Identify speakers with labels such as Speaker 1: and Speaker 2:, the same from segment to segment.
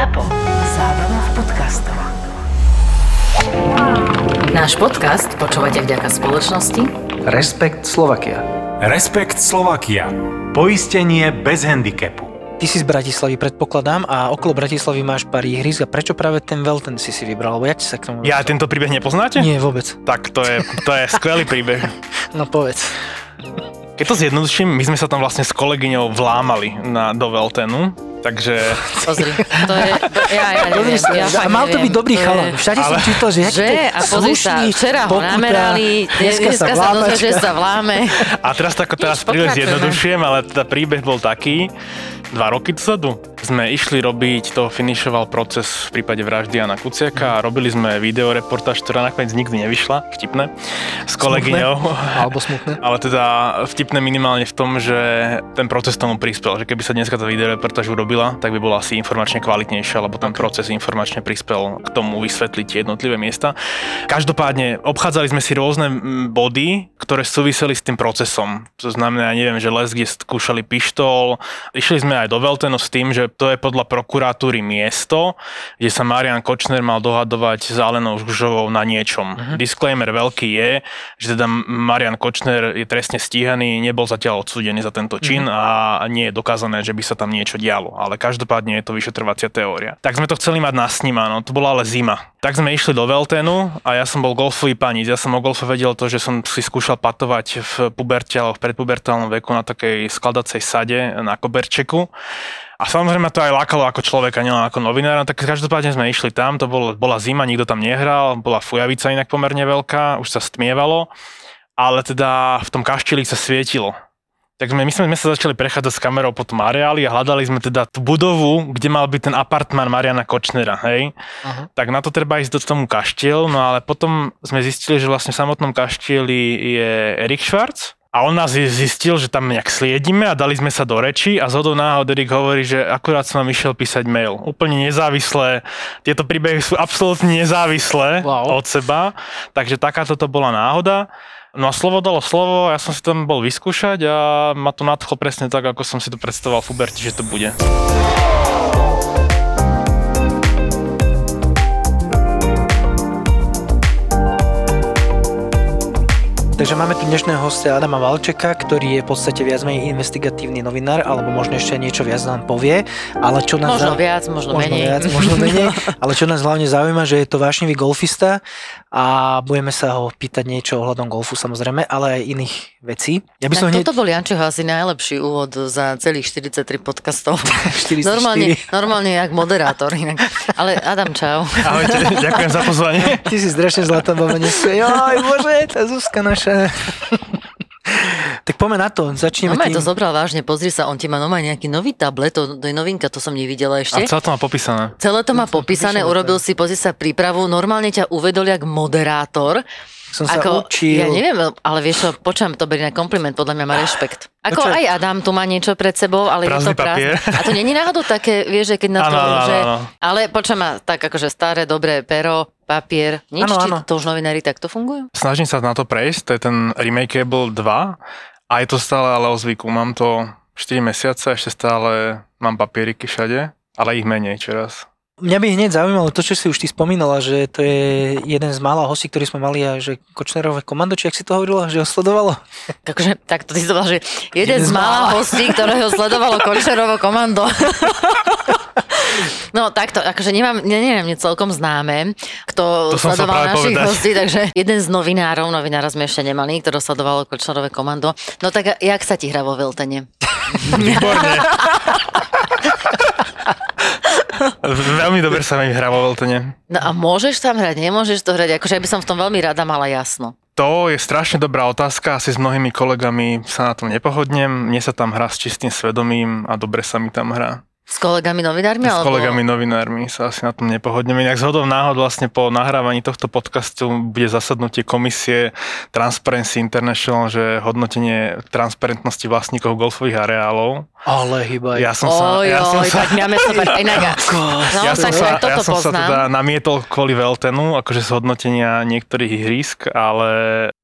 Speaker 1: ZAPO. Zábrná v podcastov. Náš podcast počúvate vďaka spoločnosti
Speaker 2: Respekt Slovakia.
Speaker 3: Respekt Slovakia. Poistenie bez handicapu.
Speaker 2: Ty si z Bratislavy, predpokladám, a okolo Bratislavy máš pár ihrisk a prečo práve ten Velten si si vybral? Lebo ja ti sa k tomu...
Speaker 4: Ja tento príbeh nepoznáte?
Speaker 2: Nie, vôbec.
Speaker 4: Tak to je, to je skvelý príbeh.
Speaker 2: No povedz.
Speaker 4: Keď to zjednoduším, my sme sa tam vlastne s kolegyňou vlámali na, do Veltenu, takže...
Speaker 5: Pozri, to je... Ja, ja neviem, ja
Speaker 2: a
Speaker 5: fakt
Speaker 2: mal to byť dobrý chalan. Všade som
Speaker 4: Ale-
Speaker 2: čítal, že
Speaker 5: Že? A pozri sa,
Speaker 2: slušný,
Speaker 5: včera ho namerali,
Speaker 2: dneska sa
Speaker 5: dneska sa dozve, že sa vláme.
Speaker 4: A teraz tak teraz príliš zjednodušujem, ale teda príbeh bol taký, dva roky dozadu sme išli robiť, to finišoval proces v prípade vraždy Jana Kuciaka a robili sme videoreportáž, ktorá nakoniec nikdy nevyšla, vtipné, s kolegyňou.
Speaker 2: Alebo smutné.
Speaker 4: Ale teda vtipné minimálne v tom, že ten proces tomu prispel, že keby sa dneska tá videoreportáž urobila, tak by bola asi informačne kvalitnejšia, lebo ten proces informačne prispel k tomu vysvetliť tie jednotlivé miesta. Každopádne obchádzali sme si rôzne body, ktoré súviseli s tým procesom. To znamená, ja neviem, že les, kde skúšali pištol, išli sme aj do Veltenu s tým, že to je podľa prokuratúry miesto, kde sa Marian Kočner mal dohadovať s Alenou Žužovou na niečom. Uh-huh. Disclaimer veľký je, že teda Marian Kočner je trestne stíhaný, nebol zatiaľ odsúdený za tento čin uh-huh. a nie je dokázané, že by sa tam niečo dialo. Ale každopádne je to vyšetrovacia teória. Tak sme to chceli mať nasnímané, to bola ale zima. Tak sme išli do Veltenu a ja som bol golfový paníc. Ja som o golfe vedel to, že som si skúšal patovať v puberte alebo v predpubertálnom veku na takej skladacej sade na koberčeku. A samozrejme to aj lákalo ako človeka, nielen ako novinára, tak každopádne sme išli tam, to bol, bola zima, nikto tam nehral, bola fujavica inak pomerne veľká, už sa stmievalo, ale teda v tom kašteli sa svietilo. Tak sme, my sme, my sa začali prechádzať s kamerou po tom areáli a hľadali sme teda tú budovu, kde mal byť ten apartmán Mariana Kočnera, hej.
Speaker 2: Aha.
Speaker 4: Tak na to treba ísť do tomu kaštiel, no ale potom sme zistili, že vlastne v samotnom kaštieli je Erik Schwarz, a on nás zistil, že tam nejak sliedime a dali sme sa do reči a zhodou náhod Erik hovorí, že akurát som vám išiel písať mail. Úplne nezávislé. Tieto príbehy sú absolútne nezávislé
Speaker 2: Wow.
Speaker 4: od seba. Takže takáto to bola náhoda. No a slovo dalo slovo, ja som si tam bol vyskúšať a ma to nadchlo presne tak, ako som si to predstavoval v Uberti, že to bude.
Speaker 2: Takže máme tu dnešného hostia Adama Valčeka, ktorý je v podstate viac menej investigatívny novinár, alebo možno ešte niečo viac nám povie. Ale čo nás
Speaker 5: Možno
Speaker 2: zau-
Speaker 5: viac, možno,
Speaker 2: možno
Speaker 5: menej.
Speaker 2: viac, možno menej. Ale čo nás hlavne zaujíma, že je to vášnivý golfista a budeme sa ho pýtať niečo ohľadom golfu samozrejme, ale aj iných vecí. Ja by som
Speaker 5: Tak
Speaker 2: hneď...
Speaker 5: toto bol Jančoho asi najlepší úvod za celých 43 podcastov.
Speaker 2: 44.
Speaker 5: normálne, normálne jak moderátor inak. Ale Adam, čau.
Speaker 4: Ahojte, ďakujem za pozvanie.
Speaker 2: Ty si strašne zlatá baba. Joj, bože, tá Zuzka naša. tak poďme na to, začneme
Speaker 5: No
Speaker 2: tým.
Speaker 5: to zobral vážne, pozri sa, on ti má normálne nejaký nový tablet, to, to je novinka, to som nevidela
Speaker 4: A
Speaker 5: ešte.
Speaker 4: celé to má popísané.
Speaker 5: Celé to má
Speaker 2: to
Speaker 5: popísané,
Speaker 2: píšem,
Speaker 5: urobil si, pozri sa, prípravu, normálne ťa uvedol jak moderátor.
Speaker 2: Som sa učil.
Speaker 5: Ja neviem, ale vieš čo, počujem, to berie na kompliment, podľa mňa má rešpekt. Ako
Speaker 2: Počujem.
Speaker 5: aj Adam tu má niečo pred sebou, ale
Speaker 4: Prázdny
Speaker 5: je to prázdne. A to není náhodou také, vieš, že keď na to,
Speaker 4: áno,
Speaker 5: že...
Speaker 4: áno.
Speaker 5: Ale počujem tak akože staré, dobré pero, papier, nič,
Speaker 2: Áno,
Speaker 5: či
Speaker 2: áno.
Speaker 5: to už novinári takto fungujú?
Speaker 4: Snažím sa na to prejsť, to je ten Remakeable 2 a je to stále ale o zvyku. Mám to 4 mesiace, ešte stále mám papieriky všade, ale ich menej čoraz.
Speaker 2: Mňa by hneď zaujímalo to, čo si už ty spomínala, že to je jeden z mála hostí, ktorý sme mali a že Kočnerové komando, či ak si to hovorila, že ho sledovalo?
Speaker 5: Takže tak to ty to že jeden,
Speaker 2: Jeden z
Speaker 5: mála hostí, ktorého sledovalo Končerovo komando. No takto, akože nemám, nie, nie, nie celkom známe, kto
Speaker 4: To
Speaker 5: sledoval našich
Speaker 4: povedať.
Speaker 5: hostí, takže jeden z novinárov, novinára sme ešte nemali, ktorý sledovalo Kočnerové komando. No tak jak sa ti hrá vo Veltene?
Speaker 4: Výborne. Veľmi dobre sa mi hrá vo Veltene.
Speaker 5: No a môžeš tam hrať, nemôžeš to hrať, akože ja by som v tom veľmi rada mala jasno.
Speaker 4: To je strašne dobrá otázka, asi s mnohými kolegami sa na tom nepohodnem. Mne sa tam hrá s čistým svedomím a dobre sa mi tam hrá.
Speaker 5: S kolegami novinármi?
Speaker 4: S
Speaker 5: alebo-
Speaker 4: kolegami novinármi sa asi na tom nepohodneme. Inak zhodou náhod vlastne po nahrávaní tohto podcastu bude zasadnutie komisie Transparency International, že hodnotenie transparentnosti vlastníkov golfových areálov.
Speaker 2: Ale hýbaj.
Speaker 4: Ja som sa...
Speaker 5: Oj,
Speaker 4: ja som
Speaker 5: oj,
Speaker 4: sa
Speaker 5: tak máme super. Inak, no,
Speaker 4: ja som sa, ja som sa
Speaker 5: poznám.
Speaker 4: teda namietol kvôli Veltenu, akože z hodnotenia niektorých ihrisk, ale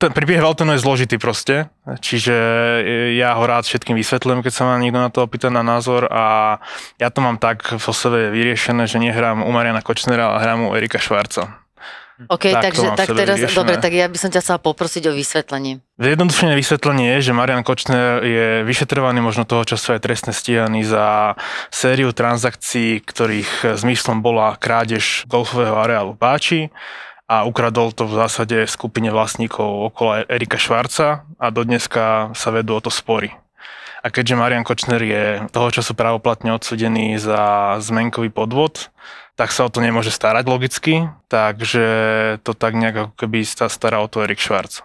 Speaker 4: ten príbeh Veltenu je zložitý proste, čiže ja ho rád všetkým vysvetľujem, keď sa ma niekto na to opýta na názor a Ja to mám tak v sebe vyriešené, že nehrám u Mariana Kočnera, ale hrám u Erika Švarca.
Speaker 5: OK,
Speaker 4: Tak
Speaker 5: takže tak teraz,
Speaker 4: vyriešené.
Speaker 5: dobre, tak ja by som ťa chcela poprosiť o vysvetlenie.
Speaker 4: Zjednodušené vysvetlenie je, že Marian Kočner je vyšetrovaný možno toho času aj trestne stíhaný za sériu transakcií, ktorých zmyslom bola krádež golfového areálu v Báči a ukradol to v zásade skupine vlastníkov okolo Erika Švarca a dodneska sa vedú o to spory. A keďže Marian Kočner je toho času právoplatne odsudený za zmenkový podvod, tak sa o to nemôže starať logicky, takže to tak nejak ako keby sa stará o to Erik Švarc.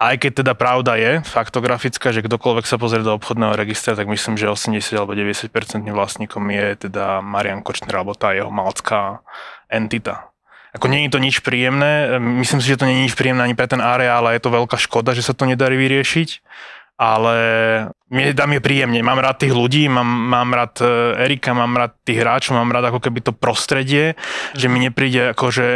Speaker 4: Aj keď teda pravda je faktografická, že kdokoľvek sa pozrie do obchodného registra, tak myslím, že 80 alebo 90% vlastníkom je teda Marian Kočner alebo tá jeho malcká entita. Ako nie je to nič príjemné, myslím si, že to nie je nič príjemné ani pre ten areál, ale je to veľká škoda, že sa to nedarí vyriešiť. Ale mne tam je príjemne, mám rád tých ľudí, mám, mám rád e, Erika, mám rád tých hráčov, mám rád ako keby to prostredie, že mi nepríde ako, že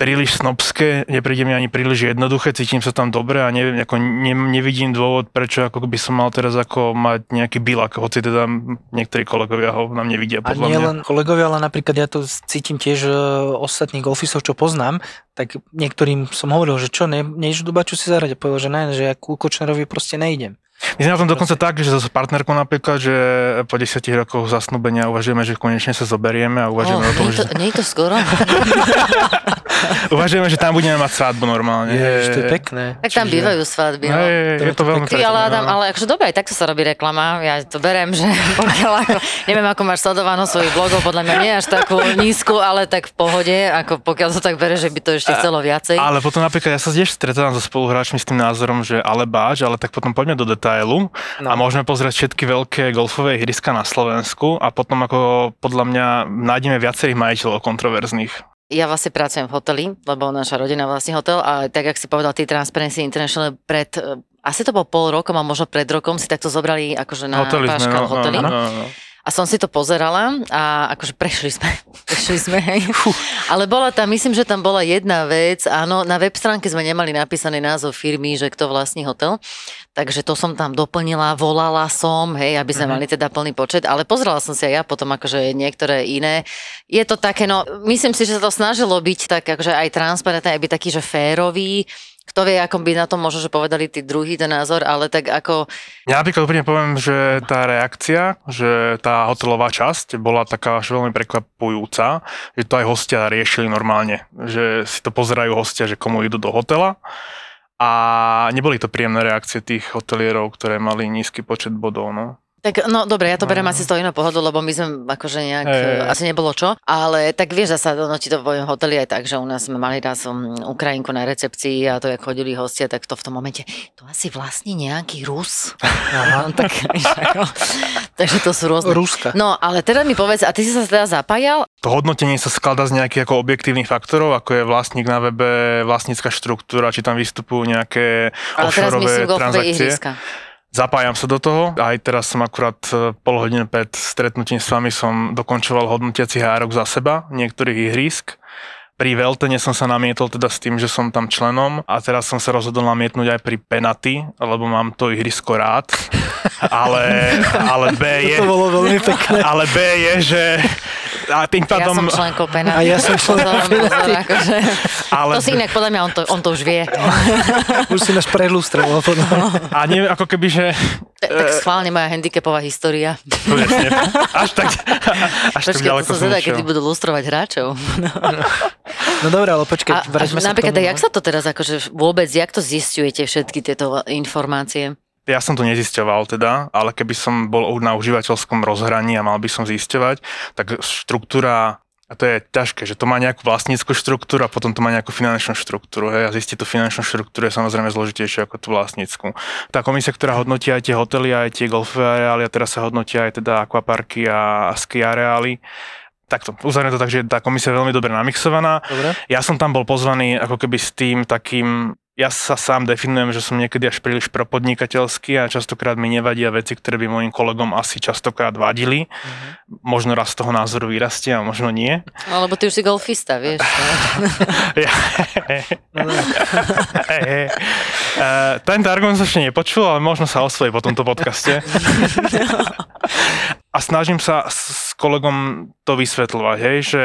Speaker 4: príliš snobské, nepríde mi ani príliš jednoduché, cítim sa tam dobre a neviem, ako ne, nevidím dôvod, prečo ako by som mal teraz ako mať nejaký bilak, hoci teda niektorí kolegovia ho nám nevidia
Speaker 2: A
Speaker 4: podľa
Speaker 2: nie
Speaker 4: mňa.
Speaker 2: len kolegovia, ale napríklad ja to cítim tiež e, ostatných golfistov, čo poznám, tak niektorým som hovoril, že čo, ne, nejdeš do Baču si zahrať. A povedal, že ne, že ja ku Kočnerovi proste nejdem.
Speaker 4: My sme na tom dokonca tak, že so partnerkou napríklad, že po desiatich rokoch zasnúbenia uvažujeme, že konečne sa zoberieme a uvažujeme o tom,
Speaker 5: nie, je to,
Speaker 4: že,
Speaker 5: nie je to skoro?
Speaker 4: uvažujeme, že tam budeme mať svadbu normálne.
Speaker 2: Ježiš, to je pekné.
Speaker 5: tak tam bývajú svadby. No.
Speaker 2: To
Speaker 4: je
Speaker 2: je
Speaker 4: to
Speaker 2: to
Speaker 4: veľmi
Speaker 5: Ty, ale
Speaker 4: pekné,
Speaker 5: Adam,
Speaker 4: no.
Speaker 5: ale akože dobre, aj takto sa robí reklama. Ja to berem, že pokiaľ ako, neviem, ako máš sledovanú svojich blogov, podľa mňa nie až takú nízku, ale tak v pohode, ako pokiaľ to tak bere, že by to ešte chcelo viacej.
Speaker 4: Ale potom napríklad ja sa tiež stretávam so spoluhráčmi s tým názorom, že ale báč, ale tak potom poďme do detailu
Speaker 2: No.
Speaker 4: a môžeme pozrieť všetky veľké golfové ihriska na Slovensku a potom ako podľa mňa nájdeme viacerých majiteľov kontroverzných.
Speaker 5: Ja vlastne pracujem v hoteli, lebo naša rodina vlastní hotel a tak, ak si povedal, tí Transparency International pred, eh, asi to bol pol rokom a možno pred rokom si takto zobrali akože na
Speaker 4: Hotely sme,
Speaker 5: Páškal
Speaker 4: no,
Speaker 5: hotely.
Speaker 4: no, no, no.
Speaker 5: A som si to pozerala a akože prešli sme, prešli sme, hej. Ale bola tam, myslím, že tam bola jedna vec, áno, na web stránke sme nemali napísaný názov firmy, že kto vlastní hotel, takže to som tam doplnila, volala som, hej, aby sme mali teda plný počet, ale pozerala som si aj ja potom akože niektoré iné. Je to také, no, myslím si, že sa to snažilo byť tak akože aj transparentné, aj byť taký, že férový, kto vie, ako by na to možno, že povedali tí druhý ten názor, ale tak ako
Speaker 4: Ja napríklad úplne poviem, že tá reakcia, že tá hotelová časť bola taká až veľmi prekvapujúca, že to aj hostia riešili normálne, že si to pozerajú hostia, že komu idú do hotela a neboli to príjemné reakcie tých hotelierov, ktoré mali nízky počet bodov. No.
Speaker 5: Tak no dobre, ja to beriem asi z toho iného pohľadu, lebo my sme akože nejak, e, asi nebolo čo, ale tak vieš zasa, no ti to v hoteli aj tak, že u nás sme mali raz um, Ukrajinku na recepcii a to, jak chodili hostia, tak to v tom momente, to asi vlastní nejaký Rus. Aha. tak, vieš, ako, takže to sú rôzne.
Speaker 2: Ruska.
Speaker 5: No, ale teda mi povedz, a ty si sa teda zapájal?
Speaker 4: To hodnotenie sa skladá z nejakých ako objektívnych faktorov, ako je vlastník na webe, vlastnícka štruktúra, či tam vystupujú nejaké
Speaker 5: Ale teraz
Speaker 4: offshoreové
Speaker 5: myslím golfové ihriska.
Speaker 4: Zapájam sa do toho. Aj teraz som akurát e, pol hodiny pred stretnutím s vami som dokončoval hodnotiaci hárok za seba niektorých ihrísk. Pri Veltene som sa namietol teda s tým, že som tam členom a teraz som sa rozhodol namietnúť aj pri Penaty, lebo mám to ihrisko rád. Ale, ale B je,
Speaker 2: To bolo veľmi pekné.
Speaker 4: ale B je, že a tým
Speaker 5: Ja som
Speaker 4: pádom,
Speaker 5: členkou Penat.
Speaker 2: A ja som členkou
Speaker 5: pozor, akože.
Speaker 4: ale,
Speaker 5: To si inak, podľa mňa, on to, on to už vie.
Speaker 2: Už si nás prelustroval. mňa.
Speaker 4: a nie, ako keby, že
Speaker 5: tak schválne moja handicapová história.
Speaker 4: presne, až tak, až tak
Speaker 5: to
Speaker 4: ďaleko
Speaker 5: som
Speaker 4: som
Speaker 5: zvedá, keď budú lustrovať hráčov.
Speaker 2: No dobré, ale
Speaker 5: A,
Speaker 2: počkaj,
Speaker 5: a
Speaker 2: vraťme sa k
Speaker 5: napríklad, jak
Speaker 2: no.
Speaker 5: sa to teraz akože vôbec, jak to zistujete všetky tieto informácie?
Speaker 4: Ja som to nezisťoval teda, ale keby som bol na užívateľskom rozhraní a mal by som zisťovať, tak štruktúra, a to je ťažké, že to má nejakú vlastnícku štruktúru a potom to má nejakú finančnú štruktúru. Hej, a zistiť tú finančnú štruktúru je samozrejme zložitejšie ako tú vlastnícku. Tá komisia, ktorá hodnotí aj tie hotely, aj tie golfové areály a teraz sa hodnotia aj teda akvaparky a, a ski areály, takto, uzavrieme to tak, že tá komisia je veľmi dobre namixovaná.
Speaker 2: Dobre.
Speaker 4: Ja som tam bol pozvaný ako keby s tým takým, ja sa sám definujem, že som niekedy až príliš propodnikateľský a častokrát mi nevadia veci, ktoré by mojim kolegom asi častokrát vadili. Možno raz z toho názoru vyrastie a možno nie.
Speaker 5: No, lebo ty už si golfista, vieš.
Speaker 4: Ja, Eh, Tento argument som ešte nepočul, ale možno sa osvojí po tomto podcaste. a snažím sa s s kolegom to vysvetľovať, hej, že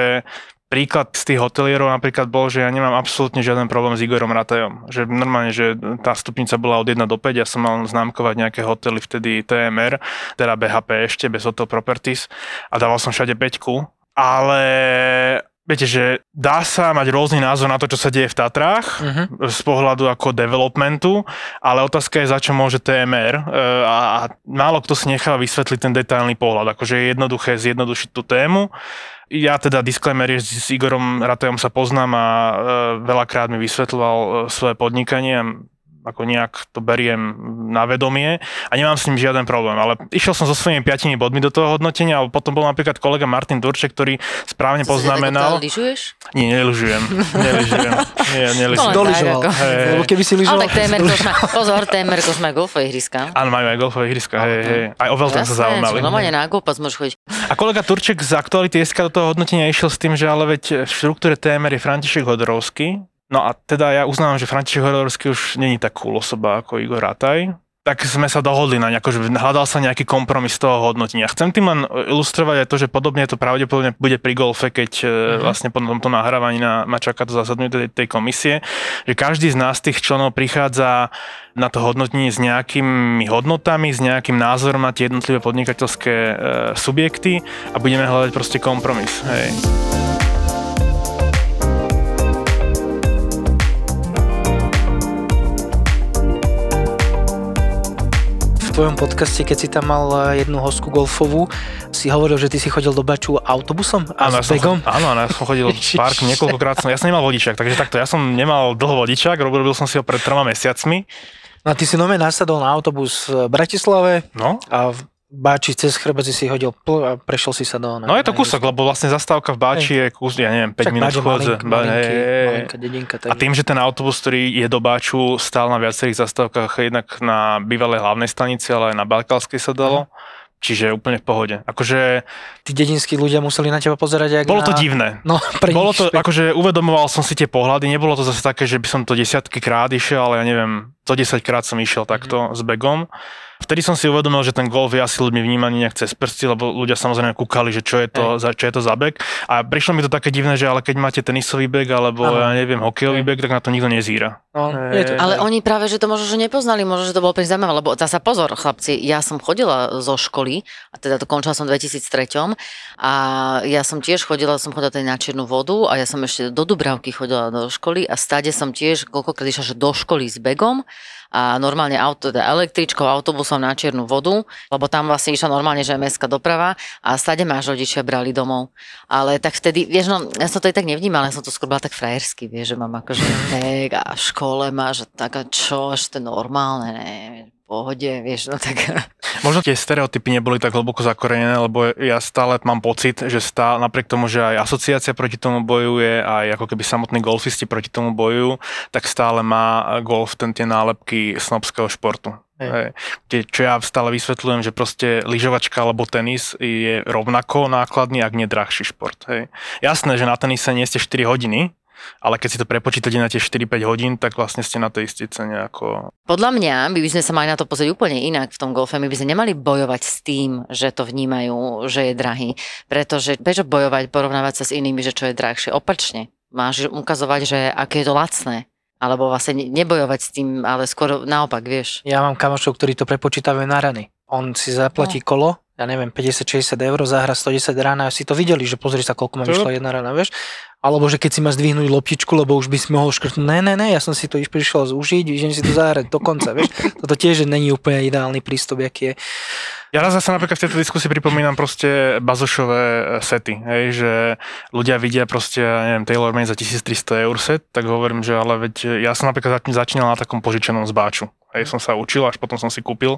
Speaker 4: príklad z tých hotelierov napríklad bol, že ja nemám absolútne žiaden problém s Igorom Ratajom. Že normálne, že tá stupnica bola od 1 do 5, ja som mal známkovať nejaké hotely vtedy TMR, teda BHP ešte, bez Hotel Properties a dával som všade 5 ale viete, že dá sa mať rôzny názor na to, čo sa deje v Tatrách
Speaker 2: Mhm.
Speaker 4: z pohľadu ako developmentu, ale otázka je, za čo môže TMR e, a, a málo kto si necháva vysvetliť ten detailný pohľad. Akože je jednoduché zjednodušiť tú tému. Ja teda disclaimer je, s Igorom Ratajom sa poznám a e, veľakrát mi vysvetľoval e, svoje podnikanie ako nejak to beriem na vedomie a nemám s ním žiaden problém. Ale išiel som so svojimi piatimi bodmi do toho hodnotenia a potom bol napríklad kolega Martin Durček, ktorý správne poznamenal...
Speaker 5: Lyžuješ?
Speaker 4: Nie, nelyžujem. Nelyžujem. Nie,
Speaker 5: No
Speaker 4: nelyžujem.
Speaker 5: tak,
Speaker 2: Doližoval. Lebo keby si
Speaker 5: Ale
Speaker 2: lyžoval...
Speaker 5: tak TMR už má, pozor, TMR už má golfové ihriska.
Speaker 4: Áno, majú aj golfové ihriska, hej, hej. Aj o Velton sa zaujímali.
Speaker 5: No na golf môžeš chodiť.
Speaker 4: A kolega Turček z Aktuality SK do toho hodnotenia išiel s tým, že ale veď v štruktúre TMR je František Hodorovský. No a teda ja uznávam, že František Hodorovský už není tak cool osoba ako Igor Rataj. Tak sme sa dohodli na nejako, že hľadal sa nejaký kompromis toho hodnotenia. Chcem tým len ilustrovať aj to, že podobne to pravdepodobne bude pri golfe, keď mm-hmm. vlastne po tomto nahrávaní na, ma čaká to zasadnutie tej, tej komisie, že každý z nás tých členov prichádza na to hodnotenie s nejakými hodnotami, s nejakým názorom na tie jednotlivé podnikateľské e, subjekty a budeme hľadať proste kompromis. Hej.
Speaker 2: Tvojom podcaste, keď si tam mal eh, jednu hostku golfovú, si hovoril, že ty si chodil do Baču autobusom a
Speaker 4: Áno, ja
Speaker 2: s begom.
Speaker 4: áno, áno, ja som chodil park niekoľkokrát, som, ja som nemal vodičák, takže takto, ja som nemal dlho vodičák, robil, robil som si ho pred troma mesiacmi,
Speaker 2: No a ty si nome nasadol na autobus v Bratislave
Speaker 4: no,
Speaker 2: a v Báči cez chrbec si hodil pl a prešiel si sa do...
Speaker 4: no je to kúsok, lebo vlastne zastávka v Báči je kus, ja neviem, 5
Speaker 2: Však
Speaker 4: minút chôdze. hej, hej, hej. A tým, že ten autobus, ktorý je do Báču, stál na viacerých zastávkach, jednak na bývalej hlavnej stanici, ale aj na Balkalskej sa dalo. Čiže úplne v pohode. Akože
Speaker 2: Tí dedinskí ľudia museli na teba pozerať, jak
Speaker 4: bolo
Speaker 2: na...
Speaker 4: to divné.
Speaker 2: No, pre
Speaker 4: Bolo to,
Speaker 2: špek-
Speaker 4: akože uvedomoval som si tie pohľady, nebolo to zase také, že by som to desiatky krát išiel, ale ja neviem, 110 krát som išiel takto s begom. Vtedy som si uvedomil, že ten golf je asi ľuďmi vnímaný nejak cez prsty, lebo ľudia samozrejme kúkali, že čo je to, za, čo je to za bek. A prišlo mi to také divné, že ale keď máte tenisový bek alebo
Speaker 2: Áno.
Speaker 4: ja neviem, hokejový bek, tak na to nikto nezíra.
Speaker 2: No, je to
Speaker 5: Ale oni práve, že to možno, že nepoznali, možno, že to bolo pre zaujímavé, lebo zasa pozor, chlapci, ja som chodila zo školy, a teda to končila som v 2003 a ja som tiež chodila, som chodila tady na Čiernu vodu a ja som ešte do Dubravky chodila do školy a stade som tiež koľkokrát išla, že do školy s begom a normálne auto, teda električkou, autobusom na Čiernu vodu, lebo tam vlastne išla normálne, že je mestská doprava a stade až rodičia brali domov. Ale tak vtedy, vieš, no, ja som to aj tak nevnímala, ja som to skôr bola tak frajersky, vieš, že mám akože tak a v škole má, že taká čo, že to je normálne, ne, pohode, vieš, no tak...
Speaker 4: Možno tie stereotypy neboli tak hlboko zakorenené, lebo ja stále mám pocit, že stále, napriek tomu, že aj asociácia proti tomu bojuje, aj ako keby samotní golfisti proti tomu bojujú, tak stále má golf ten tie nálepky snobského športu.
Speaker 2: Hej.
Speaker 4: Čo ja stále vysvetľujem, že proste lyžovačka alebo tenis je rovnako nákladný, ak nie drahší šport. Hej. Jasné, že na tenise nie ste 4 hodiny, ale keď si to prepočítate na tie 4-5 hodín, tak vlastne ste na tej istej cene ako...
Speaker 5: Podľa mňa my by sme sa mali na to pozrieť úplne inak v tom golfe. My by sme nemali bojovať s tým, že to vnímajú, že je drahý. Pretože prečo bojovať, porovnávať sa s inými, že čo je drahšie? Opačne. Máš ukazovať, že aké je to lacné. Alebo vlastne ne- nebojovať s tým, ale skôr naopak, vieš.
Speaker 2: Ja mám kamošov, ktorí to prepočítajú na rany. On si zaplatí
Speaker 5: No.
Speaker 2: kolo, ja neviem, 50-60 eur, zahra 110 rána a si to videli, že pozri sa, koľko ma vyšla jedna rána, vieš. Alebo že keď si má zdvihnúť loptičku, lebo už by si mohol škrtnúť, ne, ne, ne, ja som si to iš prišiel zúžiť, idem si to zahrať do konca, vieš. Toto tiež není úplne ideálny prístup, aký je.
Speaker 4: Ja raz zase napríklad v tejto diskusii pripomínam proste bazošové e, sety, hej, že ľudia vidia proste, neviem, Taylor Made za 1300 eur set, tak hovorím, že ale veď ja som napríklad zač- začínal na takom požičanom zbáču. Hej, som sa učil, až potom som si kúpil.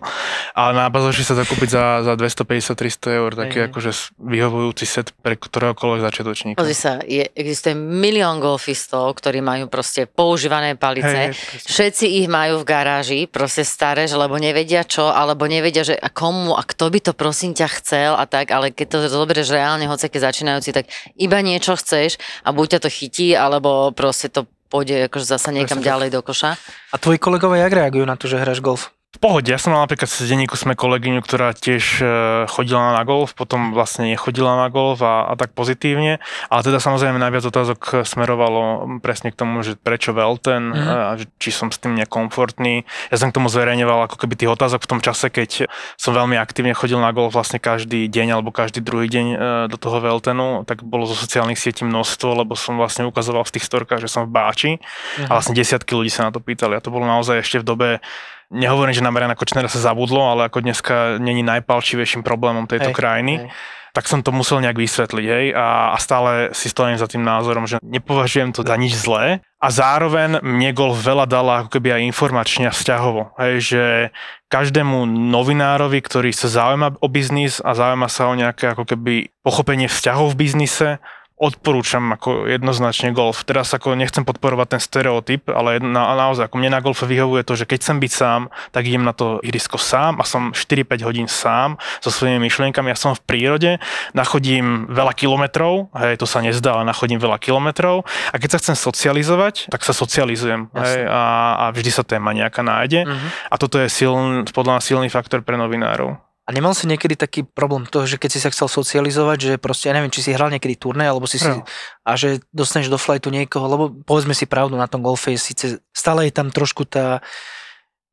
Speaker 4: A na bazoši sa dá kúpiť za, za 250-300 eur, taký
Speaker 2: Hej.
Speaker 4: akože vyhovujúci set pre ktoréhokoľvek začiatočníka.
Speaker 5: Pozri sa, je, existuje milión golfistov, ktorí majú proste používané palice.
Speaker 4: Hej.
Speaker 5: Všetci ich majú v garáži, proste staré, že lebo nevedia čo, alebo nevedia, že a komu a kto by to prosím ťa chcel a tak, ale keď to zoberieš reálne, hoci keď začínajúci, tak iba niečo chceš a buď ťa to chytí, alebo proste to pôjde akože zasa niekam
Speaker 2: Presne
Speaker 5: ďalej do koša.
Speaker 2: A tvoji kolegovia jak reagujú na to, že hráš golf?
Speaker 4: V pohode, ja som mal napríklad z denníku sme kolegyňu, ktorá tiež e, chodila na golf, potom vlastne nechodila na golf a, a tak pozitívne, ale teda samozrejme najviac otázok smerovalo presne k tomu, že prečo Velten,
Speaker 2: Mhm.
Speaker 4: mm-hmm. a či som s tým nekomfortný. Ja som k tomu zverejňoval ako keby tých otázok v tom čase, keď som veľmi aktívne chodil na golf vlastne každý deň alebo každý druhý deň e, do toho Veltenu, tak bolo zo sociálnych sietí množstvo, lebo som vlastne ukazoval v tých storkách, že som v Báči a vlastne desiatky ľudí sa na to pýtali a to bolo naozaj ešte v dobe Nehovorím, že na Mariana Kočnera sa zabudlo, ale ako dneska není najpalčivejším problémom tejto
Speaker 2: Hej,
Speaker 4: krajiny,
Speaker 2: hej.
Speaker 4: tak som to musel nejak vysvetliť, hej, a, a stále si stojím za tým názorom, že nepovažujem to za nič zlé a zároveň mne golf veľa dala ako keby aj informačne a vzťahovo, hej, že každému novinárovi, ktorý sa zaujíma o biznis a zaujíma sa o nejaké ako keby pochopenie vzťahov v biznise, odporúčam ako jednoznačne golf. Teraz ako nechcem podporovať ten stereotyp, ale na, naozaj ako mne na golfe vyhovuje to, že keď chcem byť sám, tak idem na to ihrisko sám a som 4-5 hodín sám so svojimi myšlienkami. Ja som v prírode, nachodím veľa kilometrov, hej, to sa nezdá, ale nachodím veľa kilometrov a keď sa chcem socializovať, tak sa socializujem hej, a, a vždy sa téma nejaká nájde
Speaker 2: Mhm.
Speaker 4: a toto je siln, podľa mňa silný faktor pre novinárov.
Speaker 2: A nemal si niekedy taký problém toho, že keď si sa chcel socializovať, že proste, ja neviem, či si hral niekedy turné, alebo si si,
Speaker 4: Hral.
Speaker 2: a že dostaneš do flightu niekoho, lebo povedzme si pravdu, na tom golfe je síce, stále je tam trošku tá,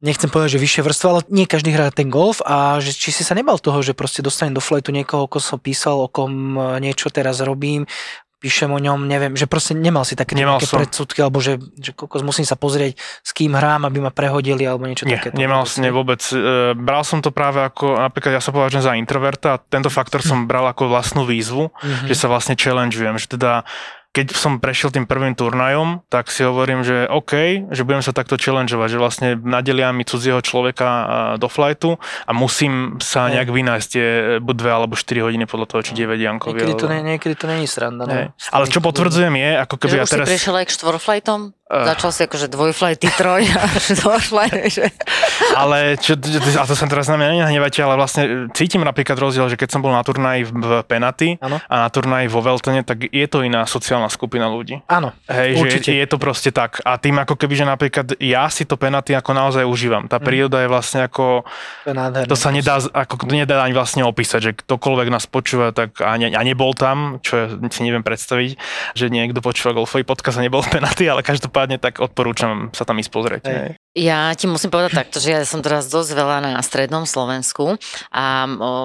Speaker 2: nechcem povedať, že vyššia vrstva, ale nie každý hrá ten golf a že či si sa nebal toho, že proste dostanem do flightu niekoho, o kom som písal, o kom e, niečo teraz robím, píšem o ňom, neviem, že proste nemal si také
Speaker 4: Nemal som.
Speaker 2: predsudky, alebo že, že kokos, musím sa pozrieť, s kým hrám, aby ma prehodili, alebo niečo
Speaker 4: Nie,
Speaker 2: takéto.
Speaker 4: nemal som, vôbec. E, bral som to práve ako, napríklad ja sa považujem za introverta a tento faktor som bral ako vlastnú výzvu,
Speaker 2: Mhm.
Speaker 4: že sa vlastne challengeujem, že teda keď som prešiel tým prvým turnajom, tak si hovorím, že OK, že budem sa takto challengeovať, že vlastne nadelia mi cudzieho človeka do flightu a musím sa nejak vynájsť tie buď 2 alebo 4 hodiny podľa toho, či 9 Jankovi.
Speaker 2: Niekedy to, nie, niekedy to není sranda.
Speaker 4: Hej.
Speaker 2: No.
Speaker 4: Ale čo potvrdzujem je, ako keby
Speaker 5: Že
Speaker 4: ja teraz...
Speaker 5: si prešiel aj k štvorflightom?
Speaker 4: Eh.
Speaker 5: Začal si akože dvojflighty, troj a štvorflight, že...
Speaker 4: Ale, čo, a to sa teraz na mňa nehnevajte, ale vlastne cítim napríklad rozdiel, že keď som bol na turnaji v, v Penaty
Speaker 2: Áno.
Speaker 4: a na turnaji vo Veltene, tak je to iná sociálna skupina ľudí.
Speaker 2: Áno,
Speaker 4: Hej,
Speaker 2: Určite.
Speaker 4: že je to proste tak. A tým ako keby, že napríklad ja si to Penaty ako naozaj užívam. Tá príroda je vlastne ako,
Speaker 2: to je nádherné.
Speaker 4: to sa nedá, ako, nedá ani vlastne opísať, že ktokoľvek nás počúva, tak a, ne, a nebol tam, čo ja si neviem predstaviť, že niekto počúva golfový podcast a nebol v Penaty, ale každopádne tak odporúčam sa tam ísť pozrieť.
Speaker 2: Hej.
Speaker 5: Ja ti musím povedať takto, že ja som teraz dosť veľa na strednom Slovensku a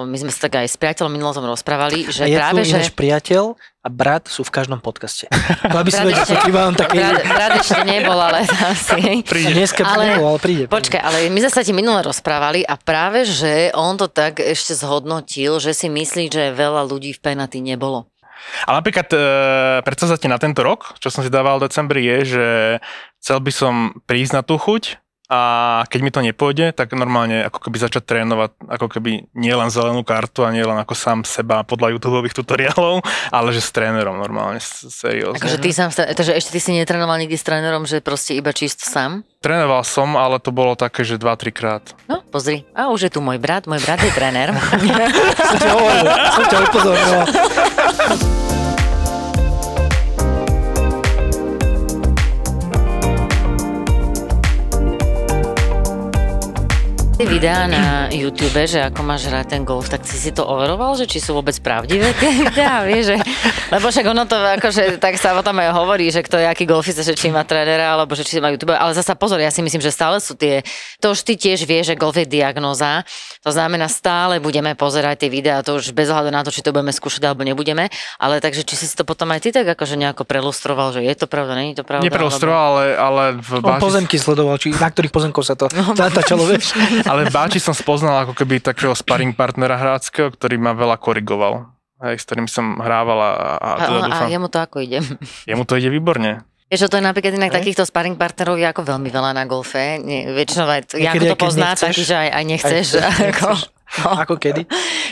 Speaker 5: my sme sa tak aj s priateľom minulom tom rozprávali, že
Speaker 2: a je
Speaker 5: práve, že...
Speaker 2: priateľ a brat sú v každom podcaste. To aby si
Speaker 5: Brat
Speaker 2: vedel, iba on také...
Speaker 5: Brat, brat ešte nebol, ale asi...
Speaker 2: A dneska ale,
Speaker 5: Ale-
Speaker 2: nebol, ale príde.
Speaker 5: Počkaj, ale my sme sa ti minule rozprávali a práve, že on to tak ešte zhodnotil, že si myslí, že veľa ľudí v Penaty nebolo.
Speaker 4: A napríklad e, predsazate na tento rok, čo som si dával v decembri, je, že chcel by som prísť na tú chuť a keď mi to nepôjde, tak normálne ako keby začať trénovať ako keby nie len zelenú kartu a nie len ako sám seba podľa YouTube tutoriálov, ale že s trénerom normálne, seriózne.
Speaker 5: Akože ty sám, takže ešte ty si netrénoval nikdy s trénerom, že proste iba čisto sám?
Speaker 4: Trénoval som, ale to bolo také, že 2-3 krát.
Speaker 5: No, pozri. A už je tu môj brat, môj brat je tréner.
Speaker 2: Som ťa hovoril, som ťa upozorňoval.
Speaker 5: Tie videá na YouTube, že ako máš hrať ten golf, tak si si to overoval, že či sú vôbec pravdivé tie videá, vieš, že, lebo však ono to akože, tak sa o tom aj hovorí, že kto je aký golfista, že či má trénera, alebo že či má YouTube, ale zasa pozor, ja si myslím, že stále sú tie, to už ty tiež vieš, že golf je diagnoza, to znamená stále budeme pozerať tie videá, to už bez ohľadu na to, či to budeme skúšať alebo nebudeme, ale takže či si to potom aj ty tak akože nejako prelustroval, že je to pravda, není to pravda.
Speaker 4: Neprelustroval, ale, ale v
Speaker 2: On
Speaker 4: Báči,
Speaker 2: pozemky sledoval, či na ktorých pozemkoch sa to
Speaker 5: No.
Speaker 2: zatáčalo, vieš.
Speaker 4: ale v Báči som spoznal ako keby takého sparring partnera hráckého, ktorý ma veľa korigoval. Hej, s ktorým som hrával a, a,
Speaker 5: A,
Speaker 4: teda
Speaker 5: a, a
Speaker 4: dúfam,
Speaker 5: jemu to ako ide?
Speaker 4: jemu to ide výborne.
Speaker 5: Vieš, že to je napríklad inak
Speaker 2: Hej.
Speaker 5: takýchto sparring partnerov je ako veľmi veľa na golfe. Nie, väčšinou aj,
Speaker 2: Niekedy,
Speaker 5: Janko to pozná,
Speaker 2: nechceš.
Speaker 5: taký, že aj, aj nechceš.
Speaker 2: Aj chceš,
Speaker 5: ako, no,
Speaker 2: Ako kedy?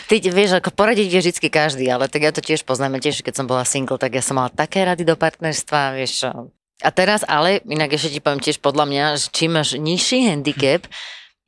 Speaker 5: ty vieš, ako poradiť vie vždy každý, ale tak ja to tiež poznám. Ja Tiež, keď som bola single, tak ja som mala také rady do partnerstva, vieš. A teraz ale, inak ešte ti poviem tiež podľa mňa, že čím máš nižší handicap,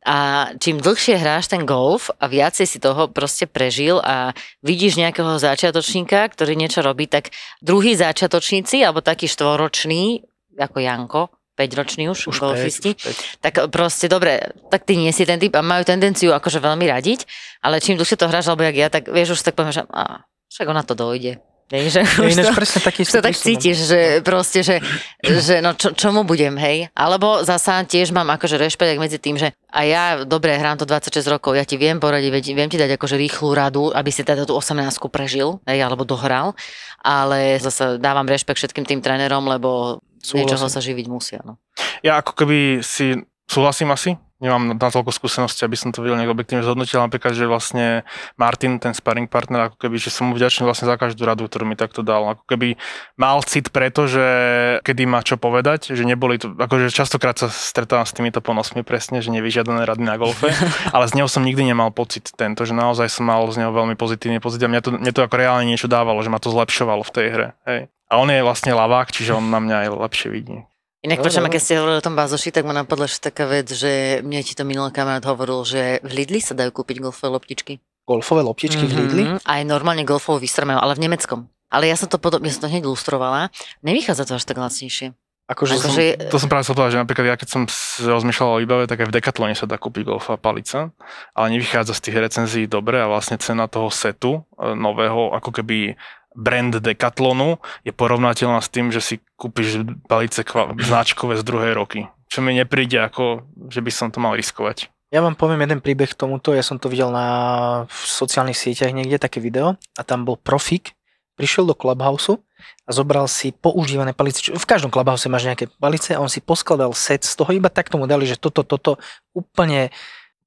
Speaker 5: a čím dlhšie hráš ten golf a viacej si toho proste prežil a vidíš nejakého začiatočníka, ktorý niečo robí, tak druhí začiatočníci, alebo taký štvoročný, ako Janko, 5-roční už,
Speaker 2: Už
Speaker 5: golfisti.
Speaker 2: päť, už päť.
Speaker 5: Tak proste, dobre, tak ty nie si ten typ a majú tendenciu akože veľmi radiť, ale čím dlhšie to hráš, alebo jak ja, tak vieš, už tak poviem, že á, však ona to dojde. Vieš, že
Speaker 2: Je
Speaker 5: už
Speaker 2: ináč
Speaker 5: to,
Speaker 2: presne taký
Speaker 5: už to tak cítiš, že proste, že, že no čo, čomu budem, hej. Alebo zasa tiež mám akože rešpekt medzi tým, že a ja dobre hrám to 26 rokov, ja ti viem poradiť, viem ti dať akože rýchlu radu, aby si teda tú 18 prežil, hej, alebo dohral, ale zase dávam rešpekt všetkým tým trénerom, lebo
Speaker 2: Súhlasím.
Speaker 5: niečoho sa živiť musia, no.
Speaker 4: Ja ako keby si súhlasím asi, nemám na toľko skúsenosti, aby som to videl nejak objektívne zhodnotil, napríklad, že vlastne Martin, ten sparring partner, ako keby, že som mu vďačný vlastne za každú radu, ktorú mi takto dal. Ako keby mal cit preto, že kedy má čo povedať, že neboli to, akože častokrát sa stretávam s týmito ponosmi presne, že nevyžiadané rady na golfe, ale z neho som nikdy nemal pocit tento, že naozaj som mal z neho veľmi pozitívne pocit a mňa to, mňa to ako reálne niečo dávalo, že ma to zlepšovalo v tej hre. Hej. A on je vlastne lavák, čiže on na mňa aj lepšie vidí.
Speaker 5: Inak
Speaker 2: Dobre,
Speaker 5: počujem, keď ste hovorili o tom bazoši, tak ma napadla ešte taká vec, že mne ti to minulý kamarát hovoril, že v Lidli sa dajú kúpiť golfové loptičky.
Speaker 2: Golfové loptičky v Lidli.
Speaker 5: Mhm, Aj normálne golfovú vystrmajú, ale v nemeckom. Ale ja som to podobne, ja som to hneď lustrovala. Nevychádza to až tak lacnejšie.
Speaker 2: Akože
Speaker 5: Akože-
Speaker 2: som,
Speaker 5: že-
Speaker 4: To som práve chcel povedať, že napríklad ja keď som rozmýšľal o výbave, tak aj v Decathlone sa dá kúpiť golfová palica, ale nevychádza z tých recenzií dobre a vlastne cena toho setu e, nového, ako keby brand Decathlonu je porovnateľná s tým, že si kúpiš palice kva- značkové z druhej roky. Čo mi nepríde ako, že by som to mal riskovať.
Speaker 2: Ja vám poviem jeden príbeh tomuto, ja som to videl na v sociálnych sieťach niekde, také video a tam bol profik, prišiel do Clubhouse a zobral si používané palice. V každom Clubhouse máš nejaké palice a on si poskladal set z toho, iba tak tomu dali, že toto, toto, úplne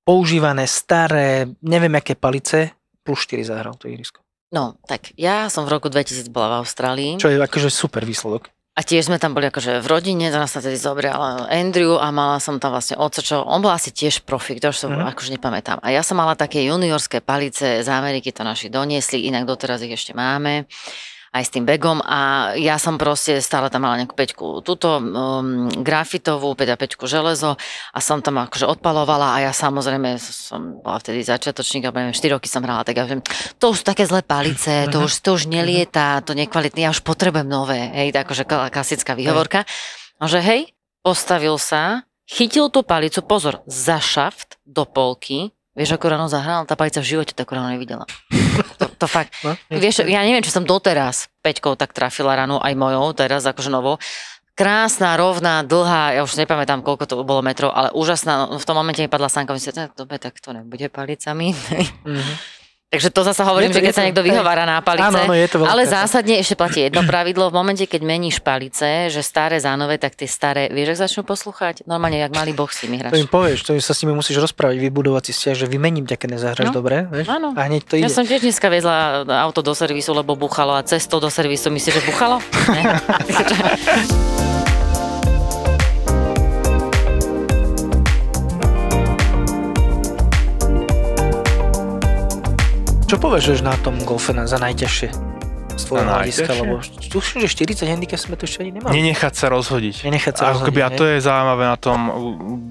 Speaker 2: používané, staré, neviem aké palice, plus 4 zahral to ihrisko.
Speaker 5: No, tak ja som v roku 2000 bola v Austrálii.
Speaker 2: Čo je akože super výsledok.
Speaker 5: A tiež sme tam boli akože v rodine, nás sa tedy zobral Andrew a mala som tam vlastne oca, čo on bol asi tiež profik, to už som mm-hmm. akože nepamätám. A ja som mala také juniorské palice z Ameriky, to naši doniesli, inak doteraz ich ešte máme aj s tým begom a ja som proste stále tam mala nejakú peťku túto um, grafitovú, teda peťku železo a som tam akože odpalovala a ja samozrejme som bola vtedy začiatočník, alebo neviem, 4 roky som hrala, tak ja viem, to už sú také zlé palice, to už, to už nelieta, to nekvalitné, ja už potrebujem nové, hej, akože kla- klasická výhovorka. A že hej, postavil sa, chytil tú palicu, pozor, za šaft do polky, vieš, ako ráno zahral, tá palica v živote takú ráno nevidela. To, to fakt.
Speaker 2: No,
Speaker 5: Vieš, ja neviem, či som doteraz Peťkou tak trafila ranu, aj mojou, teraz akože novou. Krásna, rovná, dlhá, ja už nepamätám, koľko to bolo metrov, ale úžasná. No, v tom momente mi padla sánka, myslím, tak dobre, tak to nebude palicami.
Speaker 2: Mhm.
Speaker 5: Takže to zasa hovorím,
Speaker 2: Je to-
Speaker 5: že keď
Speaker 2: je
Speaker 5: sa
Speaker 2: to-
Speaker 5: niekto vyhovára na palice,
Speaker 2: Áno, áno, je to
Speaker 5: ale zásadne ešte platí jedno pravidlo, v momente, keď meníš palice, že staré zánové, tak tie staré, vieš, ak začnú poslúchať? Normálne, jak malý boh si mi
Speaker 2: To im
Speaker 5: hráš.
Speaker 2: povieš, to sa s nimi musíš rozprávať, vybudovať si vzťah, že vymením ťa, keď nezahraš
Speaker 5: No.
Speaker 2: dobre, vieš?
Speaker 5: Áno.
Speaker 2: A hneď to
Speaker 5: Ja
Speaker 2: ide.
Speaker 5: som tiež dneska vezla auto do servisu, lebo buchalo a cestou do servisu myslíš, že buchalo?
Speaker 2: Čo považuješ na tom golfe na, za najťažšie? Z tvojho hľadiska, lebo tuším, že 40 handicap sme tu ešte ani nemali.
Speaker 4: Nenechať sa rozhodiť.
Speaker 2: Nenechať sa
Speaker 4: Ako keby, a
Speaker 2: rozhodiť,
Speaker 4: to je zaujímavé na tom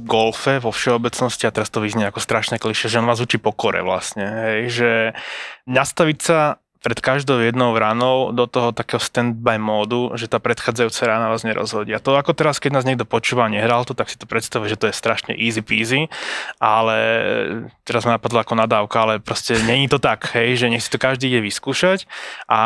Speaker 4: golfe vo všeobecnosti, a teraz to vyznie ako strašné kliše, že on vás učí pokore vlastne, hej, že nastaviť sa pred každou jednou ranou do toho takého stand-by módu, že tá predchádzajúca rána vás nerozhodí. A to ako teraz, keď nás niekto počúva a nehral to, tak si to predstavuje, že to je strašne easy peasy, ale teraz ma napadlo ako nadávka, ale proste není to tak, hej, že nech si to každý ide vyskúšať a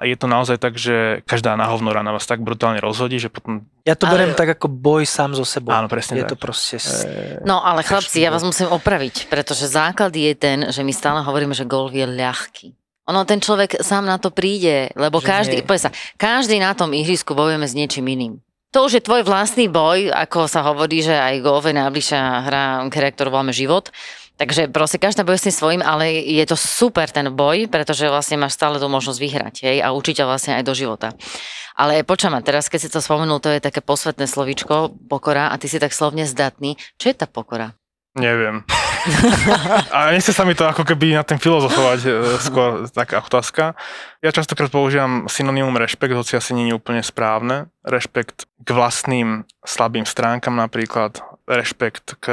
Speaker 4: je to naozaj tak, že každá nahovno rána vás tak brutálne rozhodí, že potom
Speaker 2: Ja to
Speaker 5: Ale-
Speaker 2: beriem tak ako boj sám so sebou.
Speaker 4: Áno, presne
Speaker 2: Je
Speaker 4: tak.
Speaker 2: to proste... s-
Speaker 5: No ale chlapci, ja vás musím opraviť, pretože základ je ten, že my stále hovoríme, že golf je ľahký. Ono, ten človek sám na to príde, lebo
Speaker 2: Že
Speaker 5: každý, sa, každý na tom ihrisku bojujeme s niečím iným. To už je tvoj vlastný boj, ako sa hovorí, že aj golf je najbližšia hra, ktorú voláme život. Takže proste každá boje s tým svojím, ale je to super ten boj, pretože vlastne máš stále tú možnosť vyhrať hej, a učiť vlastne aj do života. Ale počujem ma, teraz keď si to spomenul, to je také posvetné slovičko, pokora, a ty si tak slovne zdatný. Čo je tá pokora?
Speaker 4: Neviem. A nechce sa mi to ako keby na tým filozofovať e, skôr taká otázka. Ja častokrát používam synonymum rešpekt, hoci asi nie je úplne správne. Rešpekt k vlastným slabým stránkam napríklad, rešpekt k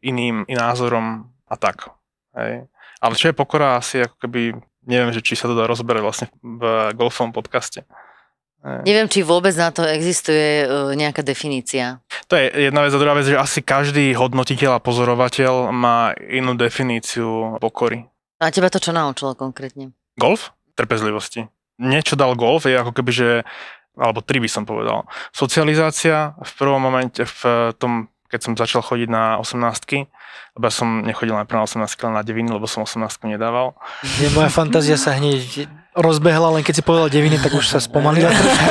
Speaker 4: iným názorom a tak. Hej. Ale čo je pokora asi ako keby, neviem, že či sa to dá rozberať vlastne v golfovom podcaste.
Speaker 5: Neviem, či vôbec na to existuje e, nejaká definícia.
Speaker 4: To je jedna vec a druhá vec, že asi každý hodnotiteľ a pozorovateľ má inú definíciu pokory.
Speaker 5: A teba to čo naučilo konkrétne?
Speaker 4: Golf? Trpezlivosti. Niečo dal golf, je ako keby, že alebo tri by som povedal. Socializácia v prvom momente, v tom, keď som začal chodiť na 18 lebo ja som nechodil najprv na 18 ale na deviny, lebo som 18 nedával.
Speaker 2: Je, moja fantázia sa hneď rozbehla, len keď si povedal deviny, tak už sa spomalila trošku.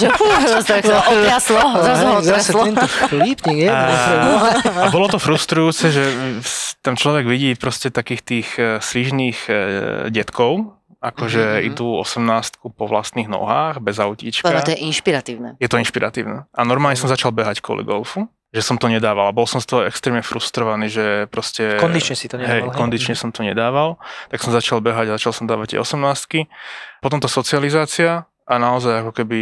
Speaker 5: že fú, tak sa otriaslo, zase ho
Speaker 2: Zase
Speaker 5: otriaslo.
Speaker 2: tento chlípnik, je.
Speaker 4: A bolo to frustrujúce, že ten človek vidí proste takých tých eh, svižných eh, detkov, akože
Speaker 5: Mhm.
Speaker 4: idú 18 po vlastných nohách, bez autíčka.
Speaker 5: Lebo to je inšpiratívne.
Speaker 4: Je to inšpiratívne. A normálne som začal behať kvôli golfu, že som to nedával. A bol som z toho extrémne frustrovaný, že proste...
Speaker 2: Kondične si to nedával. hej?
Speaker 4: kondične som to nedával. Tak som začal behať a začal som dávať tie 18 Potom to socializácia a naozaj ako keby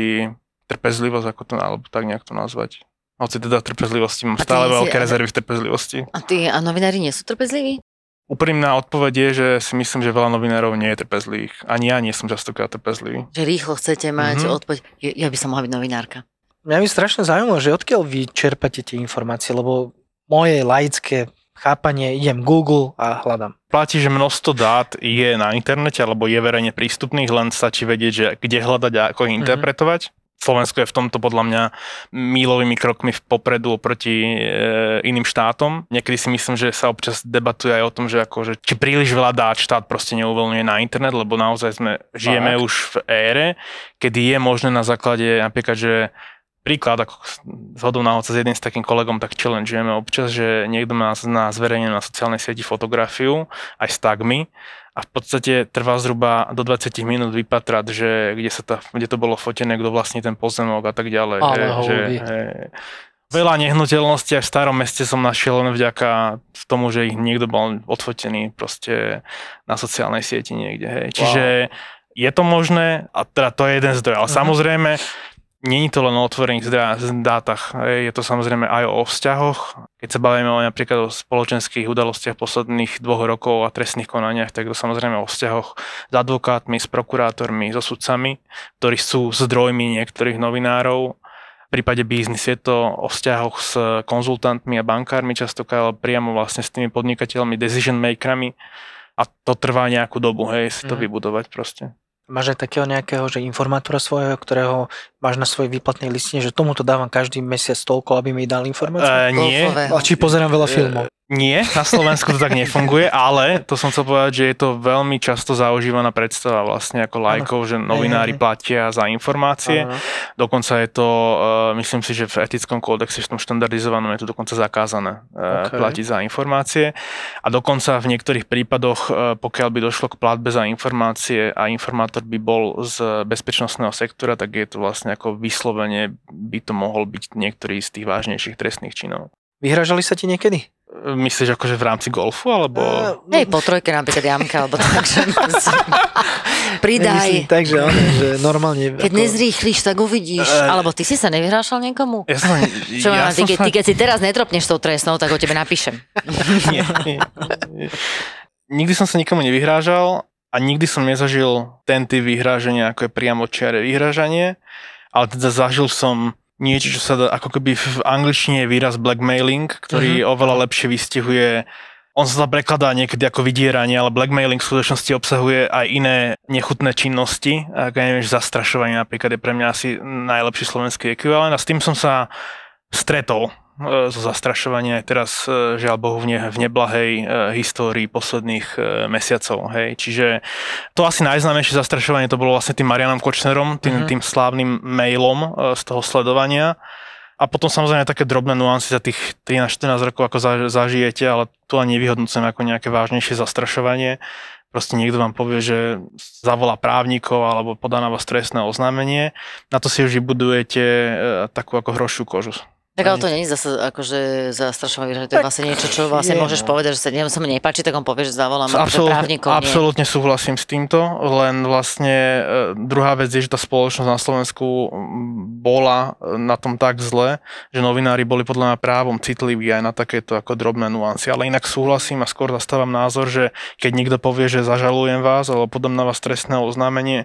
Speaker 4: trpezlivosť, ako to, alebo tak nejak to nazvať. Hoci teda trpezlivosti, mám stále
Speaker 5: si-
Speaker 4: veľké rezervy v trpezlivosti.
Speaker 5: A ty a novinári nie sú trpezliví?
Speaker 4: Úprimná odpoveď je, že si myslím, že veľa novinárov nie je trpezlivých. Ani ja nie som častokrát trpezlivý.
Speaker 5: Že rýchlo chcete mať
Speaker 4: Mhm.
Speaker 5: odpoveď. Ja, by som mohla byť novinárka.
Speaker 2: Mňa by strašne zaujímalo, že odkiaľ vy čerpate tie informácie, lebo moje laické chápanie, idem Google a hľadám.
Speaker 4: Platí, že množstvo dát je na internete alebo je verejne prístupných, len stačí vedieť, že kde hľadať a ako ich
Speaker 2: Mhm.
Speaker 4: interpretovať. Slovensko je v tomto podľa mňa mílovými krokmi v popredu oproti e, iným štátom. Niekedy si myslím, že sa občas debatuje aj o tom, že, ako, že či príliš veľa dát štát proste neuvoľňuje na internet, lebo naozaj sme, žijeme
Speaker 2: Fakt?
Speaker 4: už v ére, kedy je možné na základe napríklad, že príklad, ako z hodou náhod sa s jedným s takým kolegom tak challengeujeme občas, že niekto má na zverejne na sociálnej sieti fotografiu aj s tagmi a v podstate trvá zhruba do 20 minút vypatrať, že kde, sa tá, kde to bolo fotené, kto vlastní ten pozemok a tak ďalej.
Speaker 2: Ale
Speaker 4: že, že, hej. Veľa nehnuteľností aj v starom meste som našiel len vďaka tomu, že ich niekto bol odfotený proste na sociálnej sieti niekde. Hej. Čiže je to možné a teda to je jeden zdroj, ale
Speaker 2: Mhm.
Speaker 4: samozrejme Není to len o otvorených dátach, je to samozrejme aj o vzťahoch. Keď sa bavíme o napríklad o spoločenských udalostiach posledných dvoch rokov a trestných konaniach, tak to samozrejme o vzťahoch s advokátmi, s prokurátormi, so sudcami, ktorí sú zdrojmi niektorých novinárov. V prípade biznis je to o vzťahoch s konzultantmi a bankármi, častokrát ale priamo vlastne s tými podnikateľmi, decision makerami a to trvá nejakú dobu, hej, si to
Speaker 2: Mhm.
Speaker 4: vybudovať proste.
Speaker 2: Máš aj takého nejakého, že informátora svojho, ktorého máš na svojej výplatnej listine, že tomuto dávam každý mesiac toľko, aby mi dal informácie?
Speaker 4: E, nie.
Speaker 2: A či pozerám veľa filmov?
Speaker 4: Nie, na Slovensku to tak nefunguje, ale to som chcel povedať, že je to veľmi často zaužívaná predstava vlastne ako lajkov, že novinári platia za informácie.
Speaker 2: Áno.
Speaker 4: Dokonca je to, uh, myslím si, že v etickom kódexe, v tom štandardizovanom je to dokonca zakázané uh,
Speaker 2: Ok.
Speaker 4: platiť za informácie. A dokonca v niektorých prípadoch, uh, pokiaľ by došlo k platbe za informácie a informátor by bol z bezpečnostného sektora, tak je to vlastne ako vyslovene by to mohol byť niektorý z tých vážnejších trestných činov.
Speaker 2: Vyhražali sa ti niekedy?
Speaker 4: Myslíš akože v rámci golfu, alebo...
Speaker 5: Hej, po trojke napríklad jamka, alebo tak, že pridaj.
Speaker 2: Myslím tak, že, on, že normálne...
Speaker 5: Keď nezrýchliš, tak uvidíš.
Speaker 4: Eh,
Speaker 5: Alebo ty si sa nevyhrášal niekomu?
Speaker 4: Ja som,
Speaker 5: Čo
Speaker 4: ja
Speaker 5: ja ty,
Speaker 4: sa...
Speaker 5: ty, keď si teraz netropneš tou trestnou, tak o tebe napíšem.
Speaker 4: Nie, nie, nie. Nikdy som sa nikomu nevyhrážal a nikdy som nezažil ten typ vyhrážania, ako je priamo čiare vyhrážanie, ale teda zažil som niečo, čo sa dá, ako keby v angličtine je výraz blackmailing, ktorý mm-hmm. oveľa lepšie vystihuje on sa to prekladá niekedy ako vydieranie, ale blackmailing v skutočnosti obsahuje aj iné nechutné činnosti. Ako ja neviem, zastrašovanie napríklad je pre mňa asi najlepší slovenský ekvivalent a s tým som sa stretol zo zastrašovania aj teraz, e, žiaľ Bohu, v, ne, v neblahej e, histórii posledných e, mesiacov. Hej. Čiže to asi najznámejšie zastrašovanie to bolo vlastne tým Marianom Kočnerom, tým,
Speaker 2: Mhm.
Speaker 4: tým slávnym mailom e, z toho sledovania. A potom samozrejme také drobné nuancy za tých 13-14 rokov, ako za- zažijete, ale tu ani nevyhodnocujeme ako nejaké vážnejšie zastrašovanie. Proste niekto vám povie, že zavolá právnikov alebo podá na vás trestné oznámenie. Na to si už vybudujete e, takú ako hrošiu kožu.
Speaker 5: Tak ale to je zase akože zastrašovanie, že to je vlastne niečo, čo vlastne
Speaker 2: je,
Speaker 5: môžeš
Speaker 2: no.
Speaker 5: povedať, že sa nem, sa mi nepáči, tak on povie, že zavolám
Speaker 4: Absolútne,
Speaker 5: právnikov.
Speaker 4: absolútne súhlasím s týmto, len vlastne e, druhá vec je, že tá spoločnosť na Slovensku m, bola e, na tom tak zle, že novinári boli podľa mňa právom citliví aj na takéto ako drobné nuancy. Ale inak súhlasím a skôr zastávam názor, že keď niekto povie, že zažalujem vás alebo podám na vás trestné oznámenie,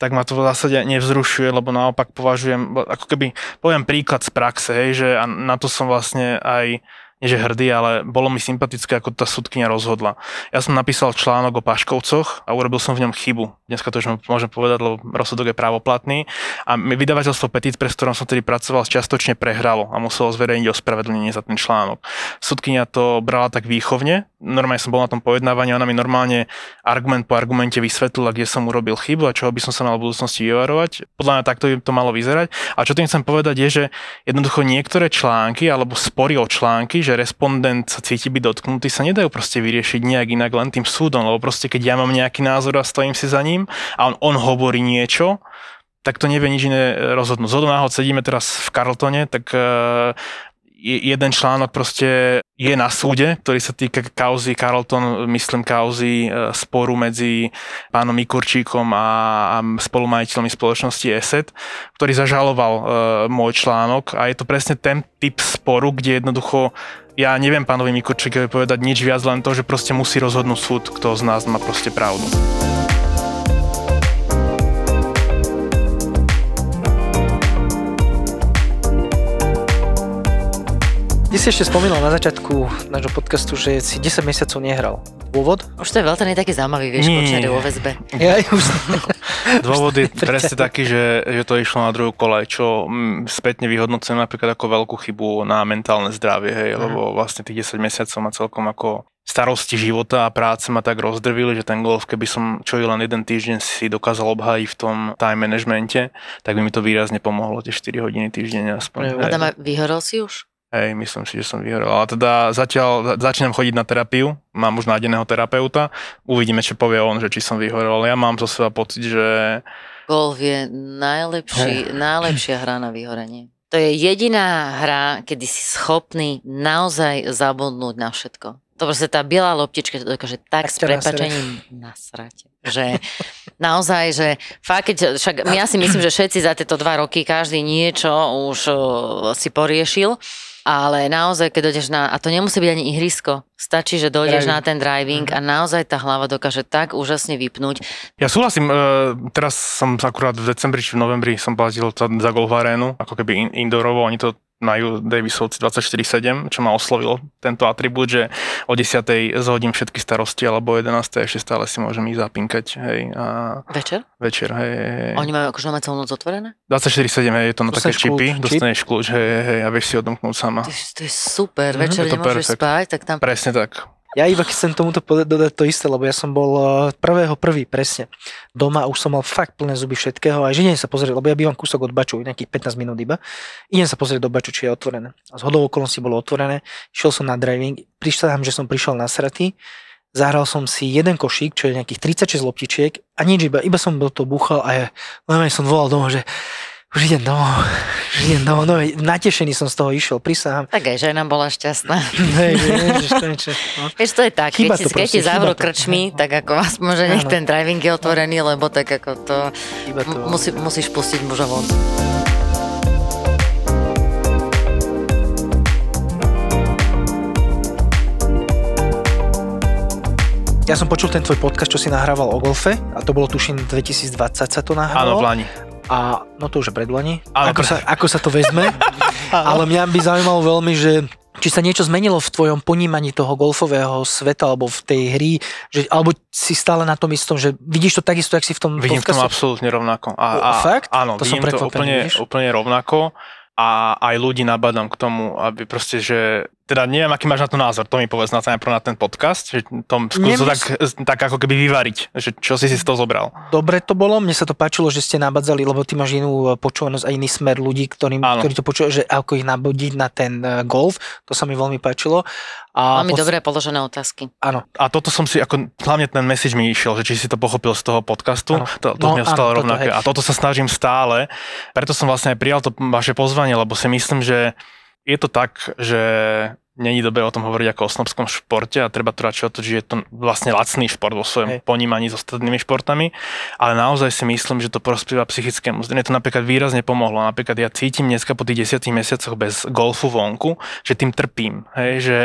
Speaker 4: tak ma to v zásade nevzrušuje, lebo naopak považujem, ako keby, poviem príklad z praxe, hej, že a na to som vlastne aj nie že hrdý, ale bolo mi sympatické, ako tá sudkynia rozhodla. Ja som napísal článok o Paškovcoch a urobil som v ňom chybu. Dneska to už môžem povedať, lebo rozsudok je právoplatný. A vydavateľstvo Petit, pre ktorom som tedy pracoval, čiastočne prehralo a muselo zverejniť ospravedlnenie za ten článok. Sudkynia to brala tak výchovne, normálne som bol na tom pojednávaní, ona mi normálne argument po argumente vysvetlila, kde som urobil chybu a čoho by som sa mal v budúcnosti vyvarovať. Podľa mňa takto by to malo vyzerať. A čo tým chcem povedať je, že jednoducho niektoré články alebo spory o články, že respondent sa cíti byť dotknutý, sa nedajú proste vyriešiť nejak inak len tým súdom, lebo proste keď ja mám nejaký názor a stojím si za ním a on, on hovorí niečo, tak to nevie nič iné rozhodnúť. Zhodom náhod sedíme teraz v Carltone, tak uh, jeden článok proste je na súde, ktorý sa týka kauzy Carlton, myslím kauzy e, sporu medzi pánom Mikurčíkom a, a spolumajiteľmi spoločnosti ESET, ktorý zažaloval uh, môj článok a je to presne ten typ sporu, kde jednoducho ja neviem pánovi Mikurčíkovi povedať nič viac, len to, že proste musí rozhodnúť súd, kto z nás má proste pravdu.
Speaker 2: Ty si ešte spomínal na začiatku nášho podcastu, že si 10 mesiacov nehral. Dôvod?
Speaker 5: Už to je veľmi nie taký zaujímavý, vieš,
Speaker 4: Nie.
Speaker 5: vo väzbe.
Speaker 2: Ja už...
Speaker 4: Dôvod je presne taký, že, že to išlo na druhú kolaj, čo mm, spätne vyhodnocujem napríklad ako veľkú chybu na mentálne zdravie, hej, lebo vlastne tých 10 mesiacov ma celkom ako starosti života a práce ma tak rozdrvili, že ten golf, keby som čo i len jeden týždeň si dokázal obhájiť v tom time managemente, tak by mi to výrazne pomohlo, tie 4 hodiny týždenne aspoň.
Speaker 5: Adam, vyhorol si už?
Speaker 4: Hej, myslím si, že som vyhorel. Ale teda zatiaľ začínam chodiť na terapiu, mám už nájdeného terapeuta, uvidíme, čo povie on, že či som vyhorel. Ja mám zo seba pocit, že
Speaker 5: Golf je najlepší, najlepšia hra na vyhorenie. To je jediná hra, kedy si schopný naozaj zabudnúť na všetko. To proste tá biela loptička to dokáže tak,
Speaker 2: Tak
Speaker 5: s prepačením nasrať. Že naozaj, že fakt, keď, však ja si myslím, že všetci za tieto dva roky každý niečo už o, si poriešil, ale naozaj, keď dojdeš na, a to nemusí byť ani ihrisko, stačí, že dojdeš
Speaker 2: Driving.
Speaker 5: na ten driving a naozaj tá hlava dokáže tak úžasne vypnúť.
Speaker 4: Ja súhlasím, e, teraz som akurát v decembri či v novembri som platil za, golf arénu, ako keby in, indorovo, oni to majú Davisovci 24-7, čo ma oslovilo tento atribút, že o 10. zhodím všetky starosti, alebo o 11. ešte stále si môžem ísť zapinkať, hej, a
Speaker 5: Večer?
Speaker 4: večer, hej, hej.
Speaker 5: Oni majú akože máme celú noc otvorené?
Speaker 4: 24-7, hej, je to na také
Speaker 2: Dostaneš
Speaker 4: čipy,
Speaker 2: kľúč, čip?
Speaker 4: dostaneš kľúč, hej, hej, a vieš si odomknúť sama.
Speaker 5: To, je- to je super, večer
Speaker 4: je to
Speaker 5: nemôžeš
Speaker 4: perfekt.
Speaker 5: spať, tak tam
Speaker 4: Presne tak.
Speaker 2: Ja iba chcem tomuto dodať to isté, lebo ja som bol eh, prvého prvý presne. Doma, už som mal fakt plné zuby všetkého a že idem sa pozrieť, lebo ja bývam kúsok od Baču, nejakých 15 minút iba. Idem sa pozrieť do Baču, či je otvorené. A z hodou okolností bolo otvorené, šiel som na driving, tam, že som prišiel na sraty, zahral som si jeden košík, čo je nejakých 36 loptičiek a nič, iba, iba som do toho búchal a ja, len som volal domov, že už idem domov, už idem domov, no, natešený som z toho išiel, prisahám.
Speaker 5: Tak aj žena bola šťastná.
Speaker 2: Hej, že, ježiš, konečne, no.
Speaker 5: Vieš, to je tak,
Speaker 2: Chýba
Speaker 5: keď,
Speaker 2: to
Speaker 5: si, keď ti zavrú
Speaker 2: chýba to.
Speaker 5: krčmi, tak ako aspoň, že nech
Speaker 2: Áno.
Speaker 5: ten driving je otvorený, lebo tak ako to,
Speaker 2: Iba to...
Speaker 5: musí, musíš pustiť muža von.
Speaker 2: Ja som počul ten tvoj podcast, čo si nahrával o golfe a to bolo tuším 2020 sa to
Speaker 4: Áno,
Speaker 2: nahrávalo.
Speaker 4: v Lani.
Speaker 2: A no to už je predlani. Ako sa, ako sa to vezme. Ale mňa by zaujímalo veľmi, že či sa niečo zmenilo v tvojom ponímaní toho golfového sveta alebo v tej hry, že, alebo si stále na tom istom, že vidíš to takisto, jak si v tom
Speaker 4: Vidím v tom absolútne rovnako. A,
Speaker 2: A fakt?
Speaker 4: Áno,
Speaker 2: To som
Speaker 4: vidím to úplne,
Speaker 2: vidíš?
Speaker 4: úplne rovnako a aj ľudí nabadám k tomu, aby proste, že teda neviem, aký máš na to názor, to mi povedz na, najprv na ten podcast, že tom skús to tak, tak ako keby vyvariť, že čo si si z toho zobral.
Speaker 2: Dobre to bolo, mne sa to páčilo, že ste nabadzali, lebo ty máš inú eh, počúvanosť a iný smer ľudí, ktorým,
Speaker 4: Áno.
Speaker 2: ktorí to počúvajú, že ako ich nabodiť na ten eh, golf, to sa mi veľmi páčilo. A
Speaker 5: Veľmi
Speaker 2: pod-
Speaker 5: dobre položené otázky.
Speaker 2: Áno,
Speaker 4: A toto som si, ako hlavne ten message mi išiel, že či si to pochopil z toho podcastu,
Speaker 2: Áno.
Speaker 4: to, to
Speaker 2: No,
Speaker 4: mňa
Speaker 2: toto,
Speaker 4: rovnaké.
Speaker 2: hej.
Speaker 4: A toto sa snažím stále, preto som vlastne aj prijal to vaše pozvanie, lebo si myslím, že je to tak, že není dobre o tom hovoriť ako o snobskom športe a treba to radšej otočiť, že je to vlastne lacný šport vo svojom
Speaker 2: Hej.
Speaker 4: ponímaní s ostatnými športami, ale naozaj si myslím, že to prospieva psychickému. Mne to napríklad výrazne pomohlo. Napríklad ja cítim dneska po tých 10 mesiacoch bez golfu vonku, že tým trpím, hej, že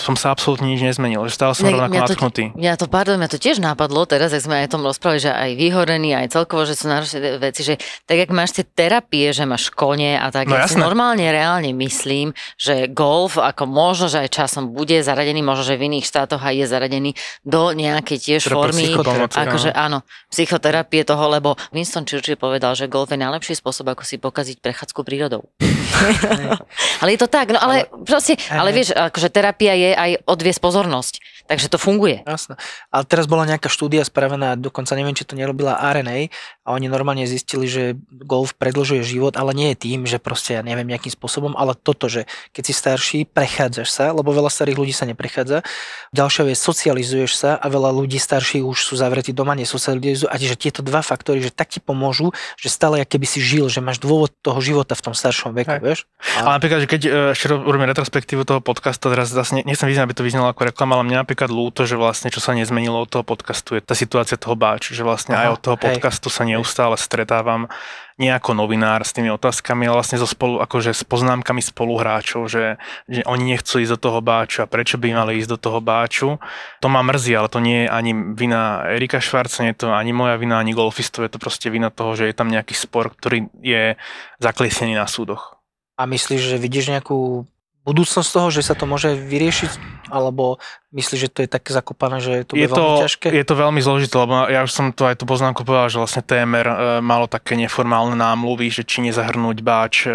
Speaker 4: som sa absolútne nič nezmenil, že stále som
Speaker 5: Ne,
Speaker 4: rovnako
Speaker 5: mňa to, mňa to, pardon, mňa to tiež nápadlo teraz, ak sme aj o tom rozprávali, že aj vyhorený, aj celkovo, že sú náročné veci, že tak, jak máš tie terapie, že máš kone a tak,
Speaker 4: No
Speaker 5: ja si normálne reálne myslím, že golf ako možno, že aj časom bude zaradený, možno, že v iných štátoch aj je zaradený do nejakej tiež
Speaker 4: pre
Speaker 5: formy, akože áno, psychoterapie toho, lebo Winston Churchill povedal, že golf je najlepší spôsob, ako si pokaziť prechádzku prírodou. ale je to tak, no ale, proste, ale vieš, akože terapia je aj odviesť pozornosť, takže to funguje.
Speaker 2: Jasné. Ale teraz bola nejaká štúdia spravená, dokonca neviem, či to nerobila RNA a oni normálne zistili, že golf predlžuje život, ale nie je tým, že proste ja neviem nejakým spôsobom, ale toto, že keď si starší, prechádzaš sa, lebo veľa starých ľudí sa neprechádza. Ďalšia vec, socializuješ sa a veľa ľudí starších už sú zavretí doma, nesocializujú a že tieto dva faktory, že tak ti pomôžu, že stále keby si žil, že máš dôvod toho života v tom staršom veku,
Speaker 4: Hej.
Speaker 2: vieš?
Speaker 4: Ale napríklad, že keď e, ešte ro- urobíme retrospektívu toho podcastu, teraz zase ne, nechcem vyznať, aby to vyznelo ako reklama, ale mňa napríklad lúto, že vlastne čo sa nezmenilo od toho podcastu je tá situácia toho báču, že vlastne
Speaker 2: Aha,
Speaker 4: aj od toho
Speaker 2: hej.
Speaker 4: podcastu sa neustále stretávam nie ako novinár s tými otázkami, ale vlastne so spolu, akože s poznámkami spoluhráčov, že, že oni nechcú ísť do toho báču a prečo by mali ísť do toho báču. To ma mrzí, ale to nie je ani vina Erika Švarca, nie je to ani moja vina, ani golfistov, je to proste vina toho, že je tam nejaký spor, ktorý je zakliesnený na súdoch.
Speaker 2: A myslíš, že vidíš nejakú budúcnosť toho, že sa to môže vyriešiť? Alebo myslíš, že to je tak zakopané, že to
Speaker 4: je to,
Speaker 2: veľmi ťažké?
Speaker 4: je to veľmi zložité, lebo ja už som to aj tú poznámku povedal, že vlastne TMR e, malo také neformálne námluvy, že či nezahrnúť báč e,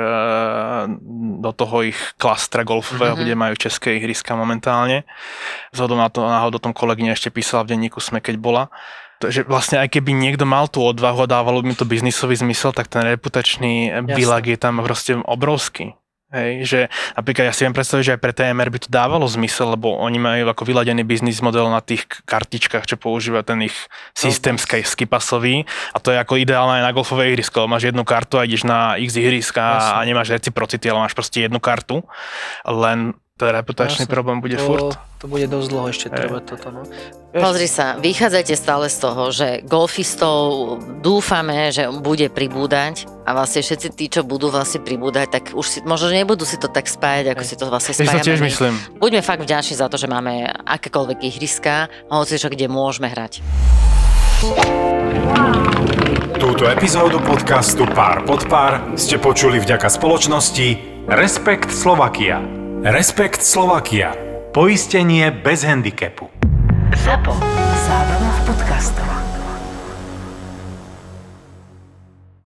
Speaker 4: do toho ich klastra golfového,
Speaker 5: Mhm.
Speaker 4: kde majú české ihriska momentálne. Vzhľadom na to, náhodou tom kolegyňa ešte písala v denníku SME, keď bola. Takže vlastne aj keby niekto mal tú odvahu a dávalo by mi to biznisový zmysel, tak ten reputačný bilak je tam proste obrovský. Hej, že napríklad ja si viem predstaviť, že aj pre TMR by to dávalo zmysel, lebo oni majú ako vyladený biznis model na tých kartičkách, čo používa ten ich systém sky, skipasový a to je ako ideálne aj na golfové ihrisko. Máš jednu kartu a ideš na x ihriska a nemáš reciprocity, ale máš proste jednu kartu, len ten reputačný
Speaker 2: Jasne.
Speaker 4: problém bude
Speaker 2: to,
Speaker 4: furt.
Speaker 2: To bude dosť dlho ešte
Speaker 4: Hej.
Speaker 2: trvať toto, no.
Speaker 5: Pozri sa, vychádzajte stále z toho, že golfistov dúfame, že bude pribúdať a vlastne všetci tí, čo budú vlastne pribúdať, tak už si, možno nebudú si to tak spájať, ako si to vlastne
Speaker 4: Ja to
Speaker 5: spájame.
Speaker 4: tiež
Speaker 5: my.
Speaker 4: myslím.
Speaker 5: Buďme fakt vďační za to, že máme akékoľvek ihriska, hoci čo, kde môžeme hrať.
Speaker 3: Túto epizódu podcastu Pár pod pár ste počuli vďaka spoločnosti Respekt Slovakia. Respekt Slovakia. Poistenie bez handicapu.
Speaker 1: ZAPO. Zábrná v podcastovách.